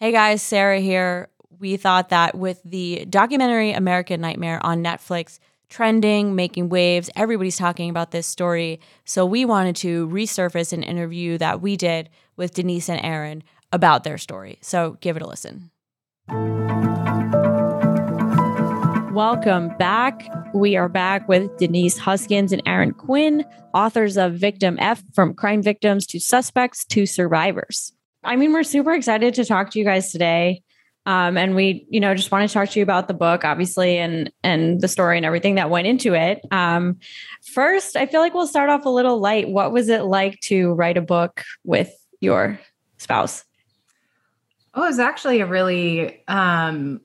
Hey guys, Sarah here. We thought that with the documentary American Nightmare on Netflix trending, making waves, everybody's talking about this story. So we wanted to resurface an interview that we did with Denise and Aaron about their story. So give it a listen. Welcome back. We are back with Denise Huskins and Aaron Quinn, authors of Victim F From Crime Victims to Suspects to Survivors. I mean, we're super excited to talk to you guys today. Um, and we, you know, just want to talk to you about the book, obviously, and and the story and everything that went into it. Um, first, I feel like we'll start off a little light. What was it like to write a book with your spouse? Oh, it was actually a really um,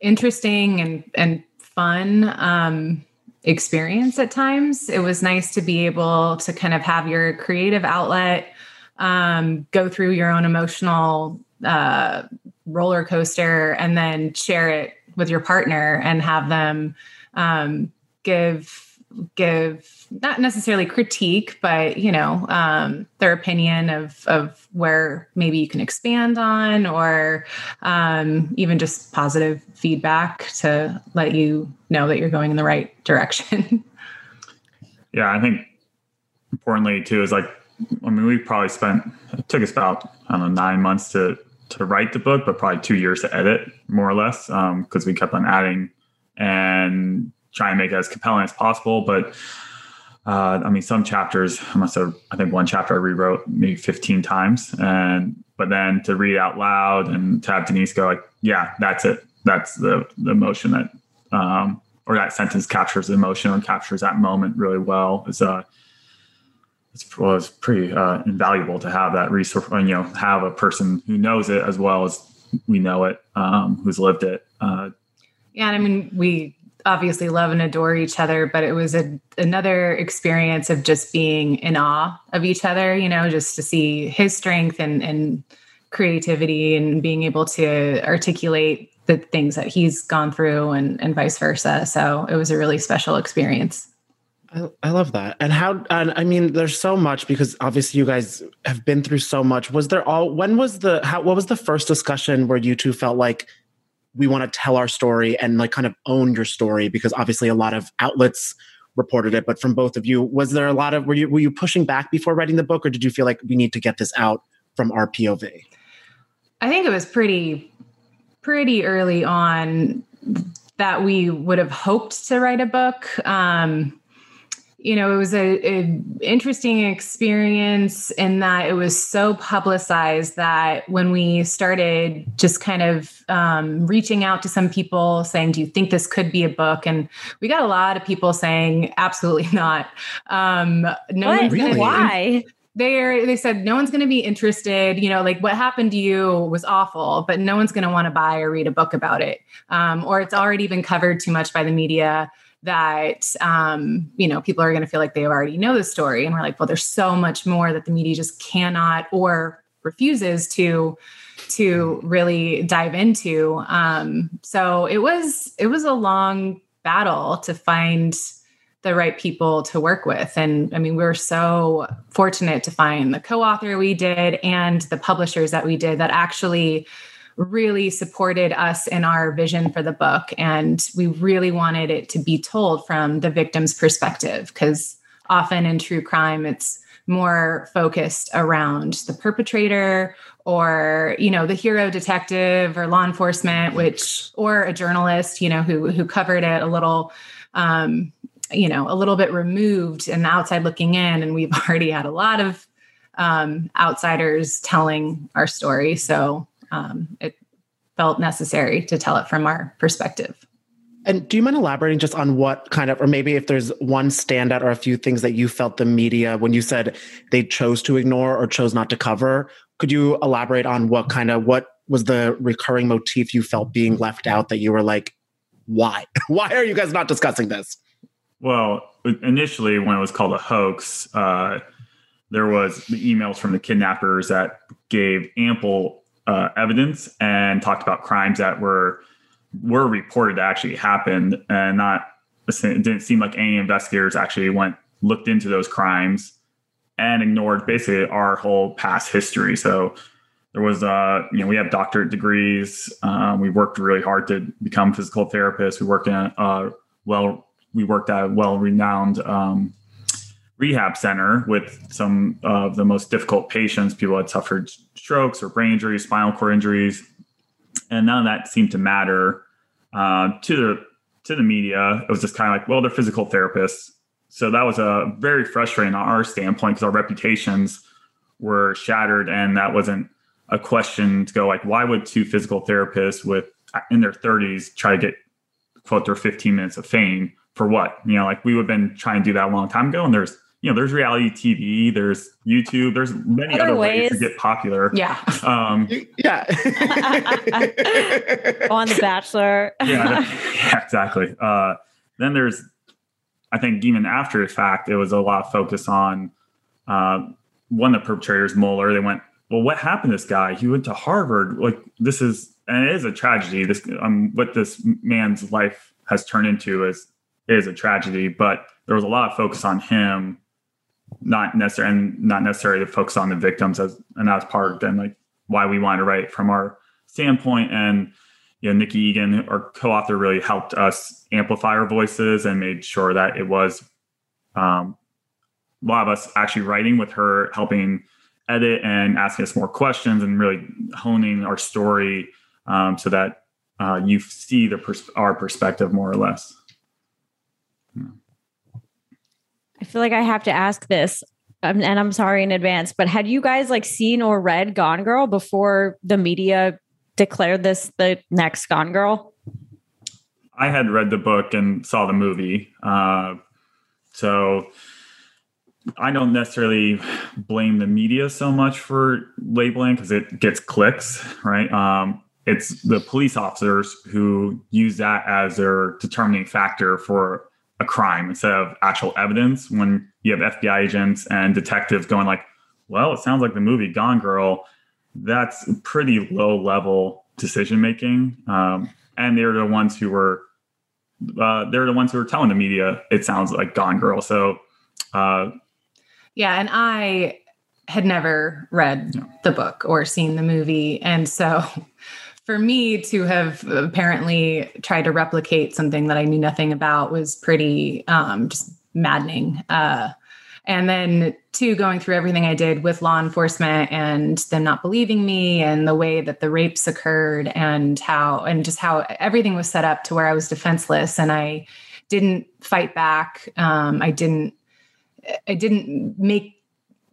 interesting and and fun um, experience at times. It was nice to be able to kind of have your creative outlet, um, go through your own emotional uh, roller coaster, and then share it with your partner and have them um, give give not necessarily critique, but you know um, their opinion of of where maybe you can expand on, or um, even just positive feedback to let you know that you're going in the right direction. yeah, I think importantly too is like I mean we probably spent it took us about I don't know nine months to to write the book, but probably two years to edit more or less because um, we kept on adding and try and make it as compelling as possible. But uh, I mean, some chapters I must have. I think one chapter I rewrote maybe 15 times, and but then to read out loud and to have Denise go like, "Yeah, that's it. That's the the emotion that." Um, or that sentence captures the emotion and captures that moment really well is uh it's was pretty uh, invaluable to have that resource and you know have a person who knows it as well as we know it um, who's lived it uh, yeah and i mean we obviously love and adore each other, but it was a, another experience of just being in awe of each other, you know, just to see his strength and, and creativity and being able to articulate the things that he's gone through and, and vice versa. So it was a really special experience. I, I love that. And how, and I mean, there's so much because obviously you guys have been through so much. Was there all, when was the, how, what was the first discussion where you two felt like we want to tell our story and like kind of own your story because obviously a lot of outlets reported it but from both of you was there a lot of were you were you pushing back before writing the book or did you feel like we need to get this out from our pov i think it was pretty pretty early on that we would have hoped to write a book um, you know, it was a, a, interesting experience in that it was so publicized that when we started just kind of um, reaching out to some people saying, "Do you think this could be a book?" and we got a lot of people saying, "Absolutely not." Um, no what? Really? Why? They they said no one's going to be interested. You know, like what happened to you was awful, but no one's going to want to buy or read a book about it, um, or it's already been covered too much by the media that um, you know people are going to feel like they already know the story. And we're like well there's so much more that the media just cannot or refuses to to really dive into. Um, so it was it was a long battle to find the right people to work with. And i mean we were so fortunate to find the co-author we did and the publishers that we did that actually really supported us in our vision for the book. And we really wanted it to be told from the victim's perspective because often in true crime, it's more focused around the perpetrator or you know the hero detective or law enforcement which or a journalist you know who who covered it a little um you know a little bit removed and outside looking in and we've already had a lot of um outsiders telling our story so um it felt necessary to tell it from our perspective and do you mind elaborating just on what kind of, or maybe if there's one standout or a few things that you felt the media, when you said they chose to ignore or chose not to cover, could you elaborate on what kind of, what was the recurring motif you felt being left out that you were like, why? why are you guys not discussing this? Well, initially, when it was called a hoax, uh, there was the emails from the kidnappers that gave ample uh, evidence and talked about crimes that were were reported to actually happened and not it didn't seem like any investigators actually went looked into those crimes and ignored basically our whole past history. So there was uh you know we have doctorate degrees. Um, we worked really hard to become physical therapists we worked in a well we worked at a well renowned um, rehab center with some of the most difficult patients people had suffered strokes or brain injuries spinal cord injuries and none of that seemed to matter uh, to the to the media. It was just kind of like, well, they're physical therapists, so that was a very frustrating on our standpoint because our reputations were shattered, and that wasn't a question to go like, why would two physical therapists with in their 30s try to get quote their 15 minutes of fame for what? You know, like we would have been trying to do that a long time ago, and there's you know, there's reality TV, there's YouTube, there's many other, other ways. ways. to get popular. Yeah. Um, yeah. On The Bachelor. yeah, yeah, exactly. Uh, then there's, I think, even after the fact, it was a lot of focus on uh, one of the perpetrators, Mueller. They went, well, what happened to this guy? He went to Harvard. Like, this is, and it is a tragedy. This, um, what this man's life has turned into is is a tragedy. But there was a lot of focus on him not necessarily and not necessarily to focus on the victims as and that's part of then like why we wanted to write from our standpoint. And you know nikki egan our co-author really helped us amplify our voices and made sure that it was um, a lot of us actually writing with her helping edit and asking us more questions and really honing our story um, so that uh, you see the pers- our perspective more or less yeah. I feel like I have to ask this, um, and I'm sorry in advance, but had you guys like seen or read Gone Girl before the media declared this the next Gone Girl? I had read the book and saw the movie. Uh, so I don't necessarily blame the media so much for labeling because it gets clicks, right? Um, it's the police officers who use that as their determining factor for a crime instead of actual evidence when you have FBI agents and detectives going like, well, it sounds like the movie Gone Girl. That's pretty low level decision making. Um, and they're the ones who were uh, they're the ones who were telling the media it sounds like Gone Girl. So uh, yeah, and I had never read no. the book or seen the movie, and so for me to have apparently tried to replicate something that I knew nothing about was pretty um, just maddening. Uh, and then, two, going through everything I did with law enforcement and them not believing me, and the way that the rapes occurred, and how, and just how everything was set up to where I was defenseless and I didn't fight back. Um, I didn't, I didn't make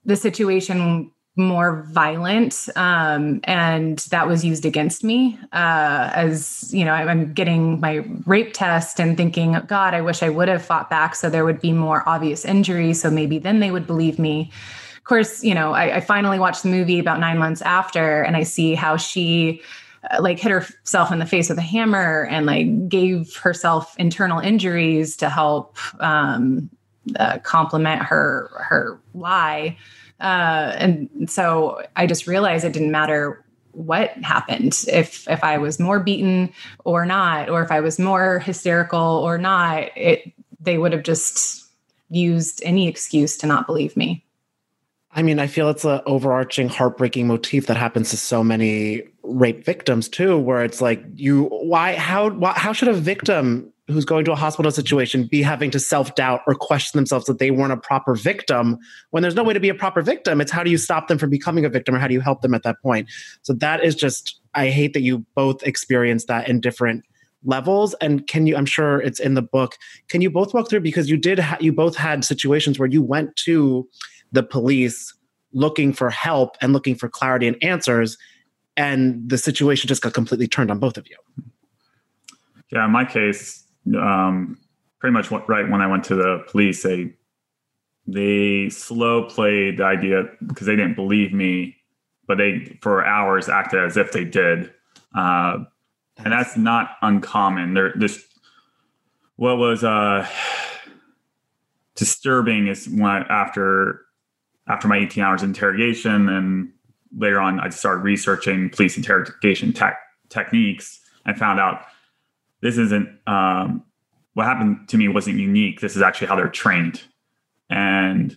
the situation more violent um, and that was used against me uh, as you know i'm getting my rape test and thinking god i wish i would have fought back so there would be more obvious injury so maybe then they would believe me. Of course you know I, I finally watched the movie about nine months after and i see how she uh, like hit herself in the face with a hammer and like gave herself internal injuries to help um, uh, complement her her lie uh, and so I just realized it didn't matter what happened if if I was more beaten or not, or if I was more hysterical or not. It they would have just used any excuse to not believe me. I mean, I feel it's an overarching, heartbreaking motif that happens to so many rape victims too, where it's like, you, why, how, why, how should a victim who's going to a hospital situation be having to self-doubt or question themselves that they weren't a proper victim when there's no way to be a proper victim. It's how do you stop them from becoming a victim or how do you help them at that point? So that is just i hate that you both experienced that in different levels. And can you i'm sure it's in the book. Can you both walk through because you did ha- you both had situations where you went to the police looking for help and looking for clarity and answers and the situation just got completely turned on both of you. Yeah in my case um, pretty much right when i went to the police they they slow played the idea because they didn't believe me but they for hours acted as if they did uh, and that's not uncommon. There, this what was uh, disturbing is when I, after after my 18 hours interrogation, and later on, I started researching police interrogation tech, techniques. and found out this isn't um, what happened to me wasn't unique. This is actually how they're trained, and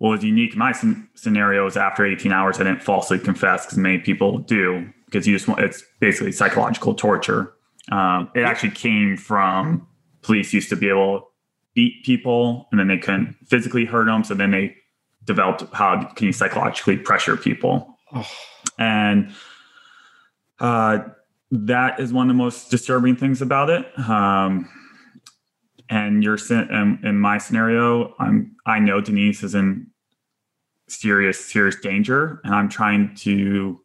what was unique in my scenario is after 18 hours, I didn't falsely confess because many people do because you just want it's basically psychological torture. Um, it actually came from police used to be able to beat people and then they couldn't physically hurt them. So then they developed how can you psychologically pressure people. Oh. And uh, that is one of the most disturbing things about it. Um, and you're in, in my scenario, I'm I know Denise is in serious serious danger, and I'm trying to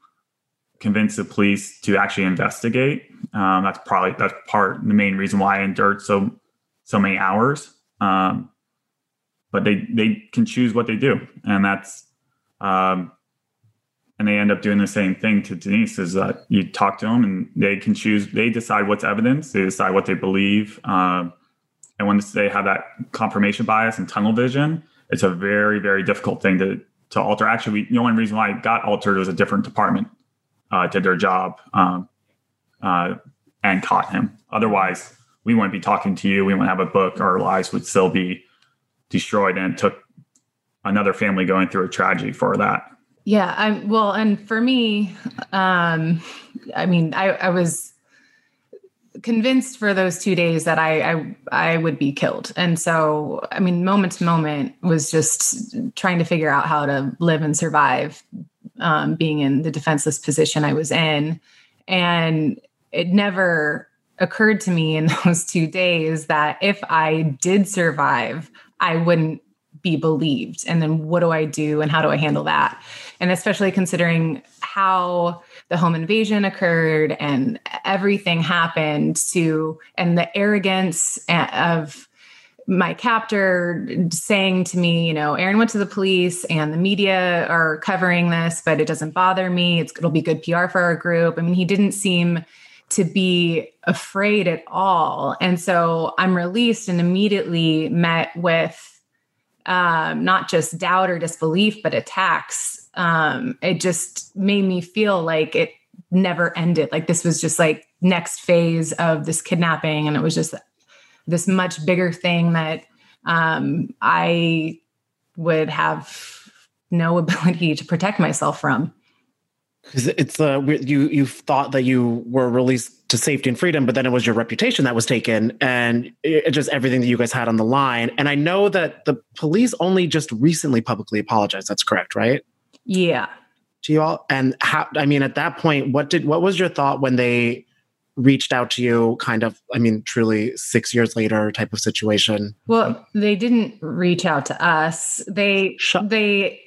convince the police to actually investigate. Um, that's probably that's part the main reason why I endured so so many hours. Um, but they they can choose what they do, and that's um, and they end up doing the same thing to Denise. Is that you talk to them and they can choose. They decide what's evidence. They decide what they believe. Um, and when they have that confirmation bias and tunnel vision, it's a very very difficult thing to to alter. Actually, the only reason why it got altered was a different department uh, did their job um, uh, and caught him. Otherwise, we wouldn't be talking to you. We wouldn't have a book. Our lives would still be destroyed. And it took another family going through a tragedy for that. Yeah. I'm well, and for me, um, I mean, I, I was convinced for those two days that I, I I would be killed. And so, I mean, moment to moment was just trying to figure out how to live and survive um, being in the defenseless position I was in. And it never occurred to me in those two days that if I did survive, I wouldn't be believed. And then what do I do and how do I handle that? And especially considering how the home invasion occurred and everything happened to, and the arrogance of, my captor saying to me, you know, Aaron went to the police and the media are covering this, but it doesn't bother me. It's, it'll be good PR for our group. I mean, he didn't seem to be afraid at all. And so I'm released and immediately met with um, not just doubt or disbelief, but attacks. Um, it just made me feel like it never ended. Like this was just like next phase of this kidnapping. And it was just this much bigger thing that um, I would have no ability to protect myself from. Because it's uh, you you thought that you were released to safety and freedom, but then it was your reputation that was taken, and it, just everything that you guys had on the line. And I know that the police only just recently publicly apologized. That's correct, right? Yeah. To you all, and how? I mean, at that point, what did what was your thought when they reached out to you kind of i mean truly six years later type of situation? Well they didn't reach out to us. They they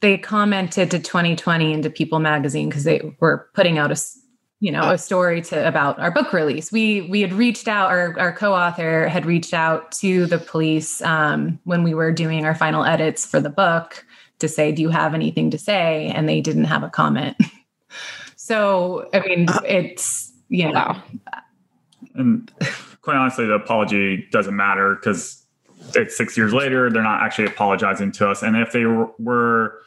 they commented to 20/20 into people magazine because they were putting out a you know a story to about our book release. We we had reached out our, our co-author had reached out to the police um, when we were doing our final edits for the book to say do you have anything to say and they didn't have a comment so i mean uh, it's you know. And quite honestly, the apology doesn't matter because it's six years later. They're not actually apologizing to us. And if they were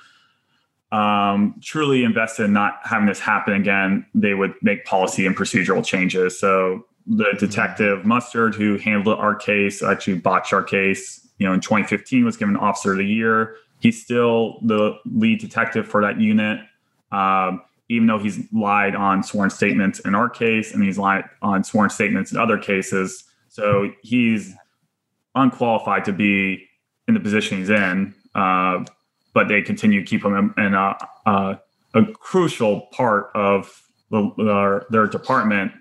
um, truly invested in not having this happen again, they would make policy and procedural changes. So the mm-hmm. detective Mustard, who handled our case, actually botched our case. You know, in 2015 was given Officer of the Year. He's still the lead detective for that unit. Um, even though he's lied on sworn statements in our case and he's lied on sworn statements in other cases. So he's unqualified to be in the position he's in, uh, but they continue to keep him in a, a, a crucial part of the, their, their department.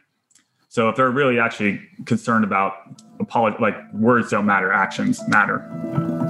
So if they're really actually concerned about like words don't matter, actions matter.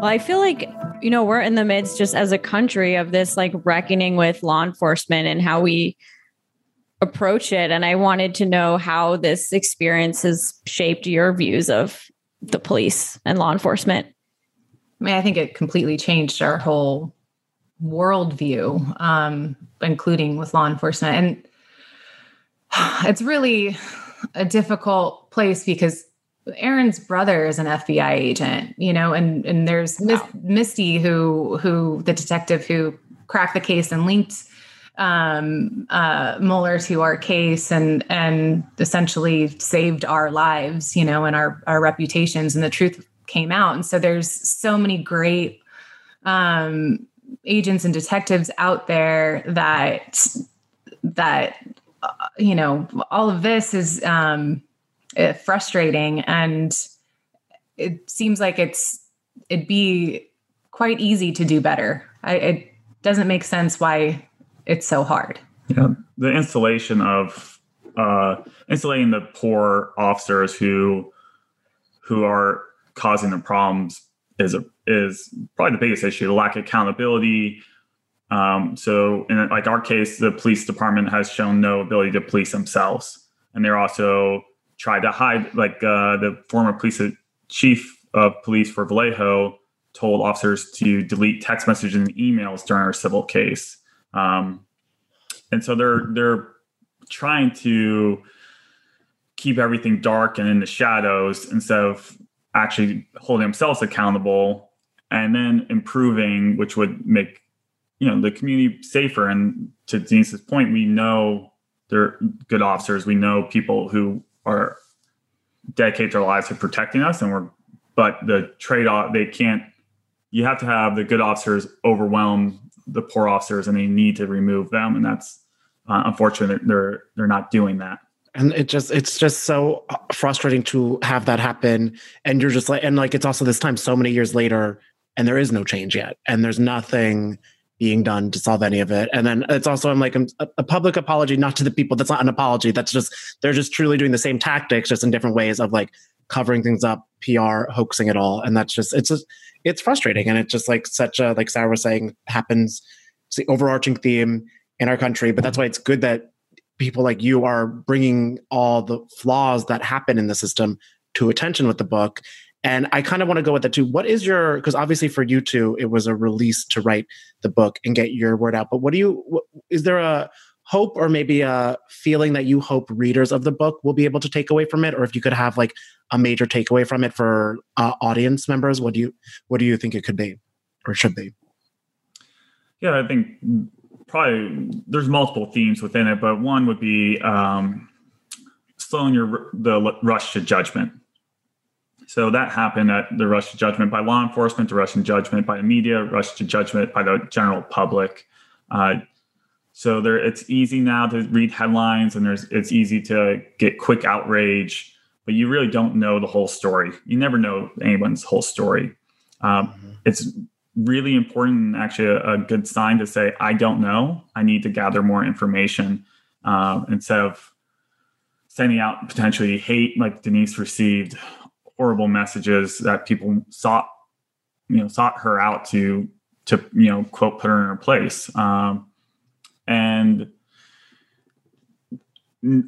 Well, I feel like, you know, we're in the midst just as a country of this like reckoning with law enforcement and how we approach it. And I wanted to know how this experience has shaped your views of the police and law enforcement. I mean, I think it completely changed our whole worldview, um, including with law enforcement. And it's really a difficult place because Aaron's brother is an FBI agent, you know, and and there's wow. Misty who who the detective who cracked the case and linked um, uh, Mueller to our case and and essentially saved our lives, you know, and our our reputations, and the truth came out. And so there's so many great um, agents and detectives out there that that uh, you know all of this is um, uh, frustrating. And it seems like it's it'd be quite easy to do better. I, it doesn't make sense why it's so hard. Yeah. The installation of uh insulating the poor officers who who are causing the problems is a is probably the biggest issue the lack of accountability. Um, so in like our case the police department has shown no ability to police themselves. And they're also tried to hide, like uh, the former police chief of police for Vallejo told officers to delete text messages and emails during our civil case. Um, and so they're they're trying to keep everything dark and in the shadows instead of actually holding themselves accountable and then improving, which would make you know the community safer. And to Denise's point, we know they're good officers. We know people who are dedicate their lives to protecting us and we're but the trade-off they can't you have to have the good officers overwhelm the poor officers and they need to remove them and that's uh, unfortunate they're they're not doing that. And it just it's just so frustrating to have that happen and you're just like and like it's also this time so many years later and there is no change yet and there's nothing being done to solve any of it. And then it's also I'm like a, a, public apology, not to the people. That's not an apology. That's just they're just truly doing the same tactics, just in different ways of like covering things up, PR, hoaxing it all. And that's just it's just it's frustrating. And it's just like such a like Sarah was saying happens it's the overarching theme in our country. But that's why it's good that people like you are bringing all the flaws that happen in the system to attention with the book. And I kind of want to go with that too. What is your, because obviously for you two, it was a release to write the book and get your word out. But what do you, what, is there a hope or maybe a feeling that you hope readers of the book will be able to take away from it? Or if you could have like a major takeaway from it for uh, audience members, what do you, what do you think it could be or should be? Yeah, I think probably there's multiple themes within it, but one would be um, slowing your the rush to judgment. So that happened at the rush to judgment by law enforcement, the rush to judgment by the media, rush to judgment by the general public. Uh, so there, it's easy now to read headlines, and there's it's easy to get quick outrage, but you really don't know the whole story. You never know anyone's whole story. Um, mm-hmm. It's really important and actually a, a, good sign to say, I don't know. I need to gather more information uh, instead of sending out potentially hate like Denise received horrible messages that people sought, you know, sought her out to, to, you know, quote, put her in her place. Um, and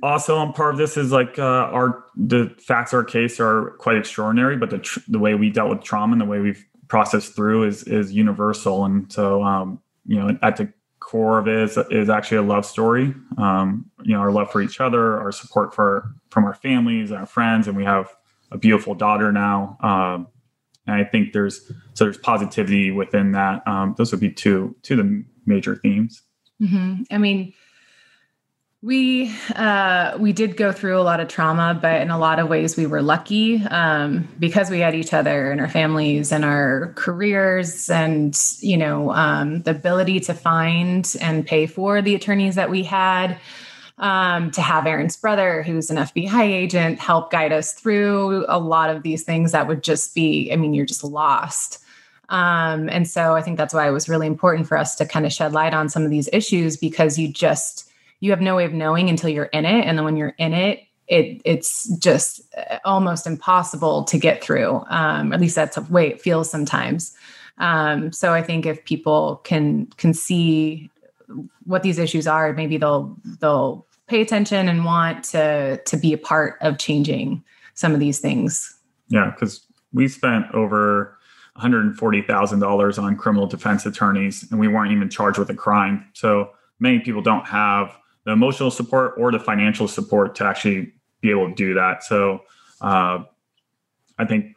also on part of this is like uh, our the facts of our case are quite extraordinary but the tr- the way we dealt with trauma and the way we've processed through is is universal. And so um, you know at the core of it is, is actually a love story. Um, you know our love for each other our support for from our families our friends. And we have a beautiful daughter now um, and i think there's so there's positivity within that um, those would be two two of the major themes mm-hmm. i mean we uh, we did go through a lot of trauma, but in a lot of ways we were lucky um, because we had each other and our families and our careers, and you know um, the ability to find and pay for the attorneys that we had. Um, to have Aaron's brother, who's an FBI agent, help guide us through a lot of these things that would just be, I mean, you're just lost. Um, and so I think that's why it was really important for us to kind of shed light on some of these issues because you just you have no way of knowing until you're in it and then when you're in it it it's just uh, almost impossible to get through um, at least that's the way it feels sometimes um, so i think if people can can see what these issues are maybe they'll they'll pay attention and want to to be a part of changing some of these things yeah because we spent over $140,000 on criminal defense attorneys and we weren't even charged with a crime so many people don't have the emotional support or the financial support to actually be able to do that. So uh, I think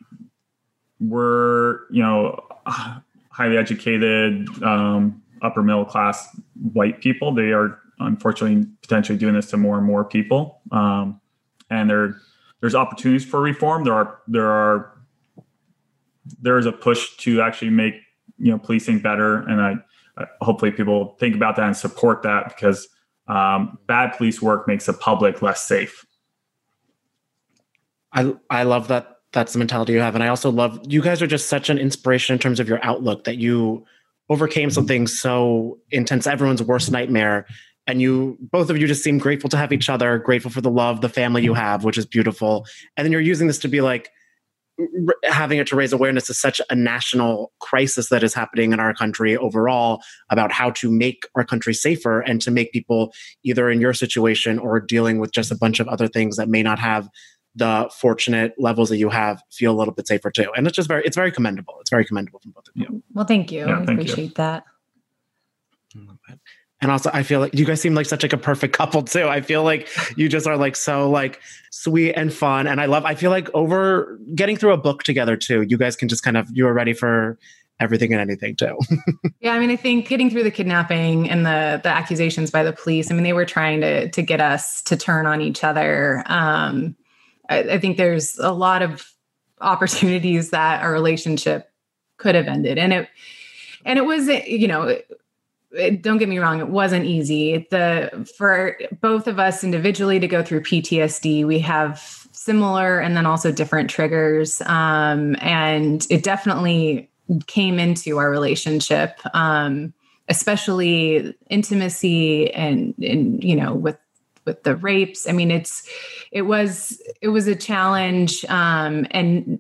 we're you know highly educated, um, upper middle class white people. They are unfortunately potentially doing this to more and more people, um, and there there's opportunities for reform. There are there are there is a push to actually make you know policing better, and I, I hopefully people think about that and support that because um, bad police work makes the public less safe. I I love that that's the mentality you have, and I also love you guys are just such an inspiration in terms of your outlook that you overcame something so intense, everyone's worst nightmare, and you both of you just seem grateful to have each other, grateful for the love, the family you have, which is beautiful, and then you're using this to be like having it to raise awareness is such a national crisis that is happening in our country overall about how to make our country safer and to make people either in your situation or dealing with just a bunch of other things that may not have the fortunate levels that you have feel a little bit safer too. And it's just very it's very commendable. It's very commendable from both of you. Well thank you. Yeah, i appreciate you. that and also i feel like you guys seem like such like a perfect couple too. I feel like you just are like so like sweet and fun. And i love i feel like over getting through a book together too you guys can just kind of you are ready for everything and anything too. Yeah i mean i think getting through the kidnapping and the the accusations by the police i mean they were trying to to get us to turn on each other. Um I, I think there's a lot of opportunities that our relationship could have ended. And it and it was you know don't get me wrong it wasn't easy. The for both of us individually to go through ptsd we have similar and then also different triggers um, and it definitely came into our relationship um, especially intimacy and and you know with with the rapes. I mean it's it was it was a challenge um, and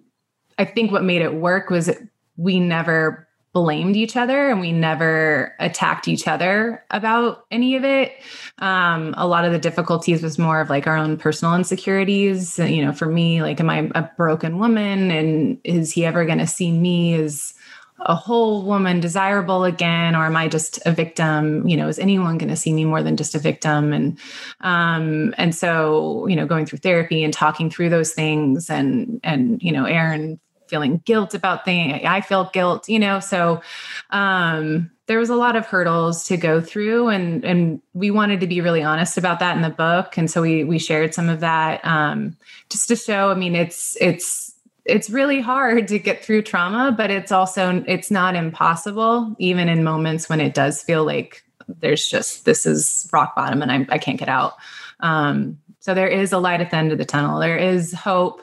i think what made it work was we never blamed each other and we never attacked each other about any of it. Um, a lot of the difficulties was more of like our own personal insecurities. You know, for me, like, am I a broken woman? And is he ever going to see me as a whole woman desirable again or am i just a victim you know is anyone going to see me more than just a victim and um and so you know going through therapy and talking through those things and and you know aaron feeling guilt about things i felt guilt you know so um there was a lot of hurdles to go through and and we wanted to be really honest about that in the book. And so we we shared some of that um just to show i mean it's it's it's really hard to get through trauma but it's also it's not impossible even in moments when it does feel like there's just this is rock bottom and I, I can't get out. Um, so there is a light at the end of the tunnel. There is hope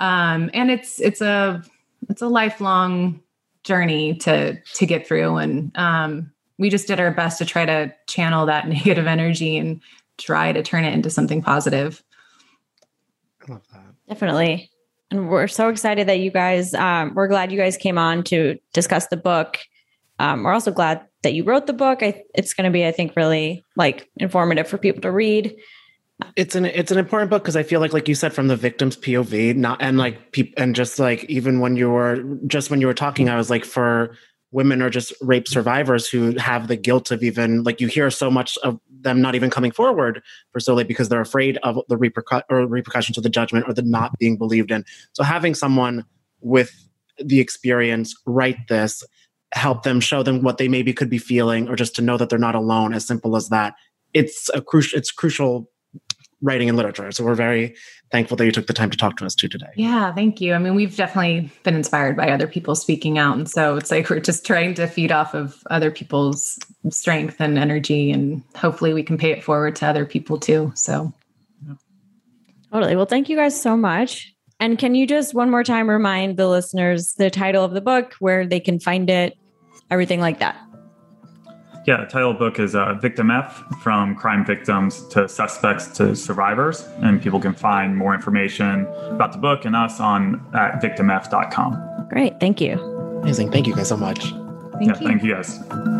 um, and it's it's a it's a lifelong journey to to get through and um, we just did our best to try to channel that negative energy and try to turn it into something positive i love that definitely and we're so excited that you guys, um, we're glad you guys came on to discuss the book. Um, we're also glad that you wrote the book. I, it's going to be, I think, really like informative for people to read. It's an it's an important book because I feel like, like you said, from the victim's POV, not and like people, and just like even when you were just when you were talking, I was like, for women or just rape survivors who have the guilt of even like you hear so much of them not even coming forward for solely because they're afraid of the repercu- or repercussions of the judgment or the not being believed in. So having someone with the experience write this, help them show them what they maybe could be feeling, or just to know that they're not alone. As simple as that. It's a crucial. It's crucial writing and literature. So we're very thankful that you took the time to talk to us too today. Yeah, thank you. I mean, we've definitely been inspired by other people speaking out. And so it's like we're just trying to feed off of other people's strength and energy. And hopefully we can pay it forward to other people too. So, totally. Well, thank you guys so much. And can you just one more time remind the listeners the title of the book, where they can find it, everything like that? Yeah, the title of the book is uh, Victim F From Crime Victims to Suspects to Survivors. And people can find more information about the book and us on at victimf.com. Great. Thank you. Amazing. Thank you guys so much. Thank yeah, you. thank you guys.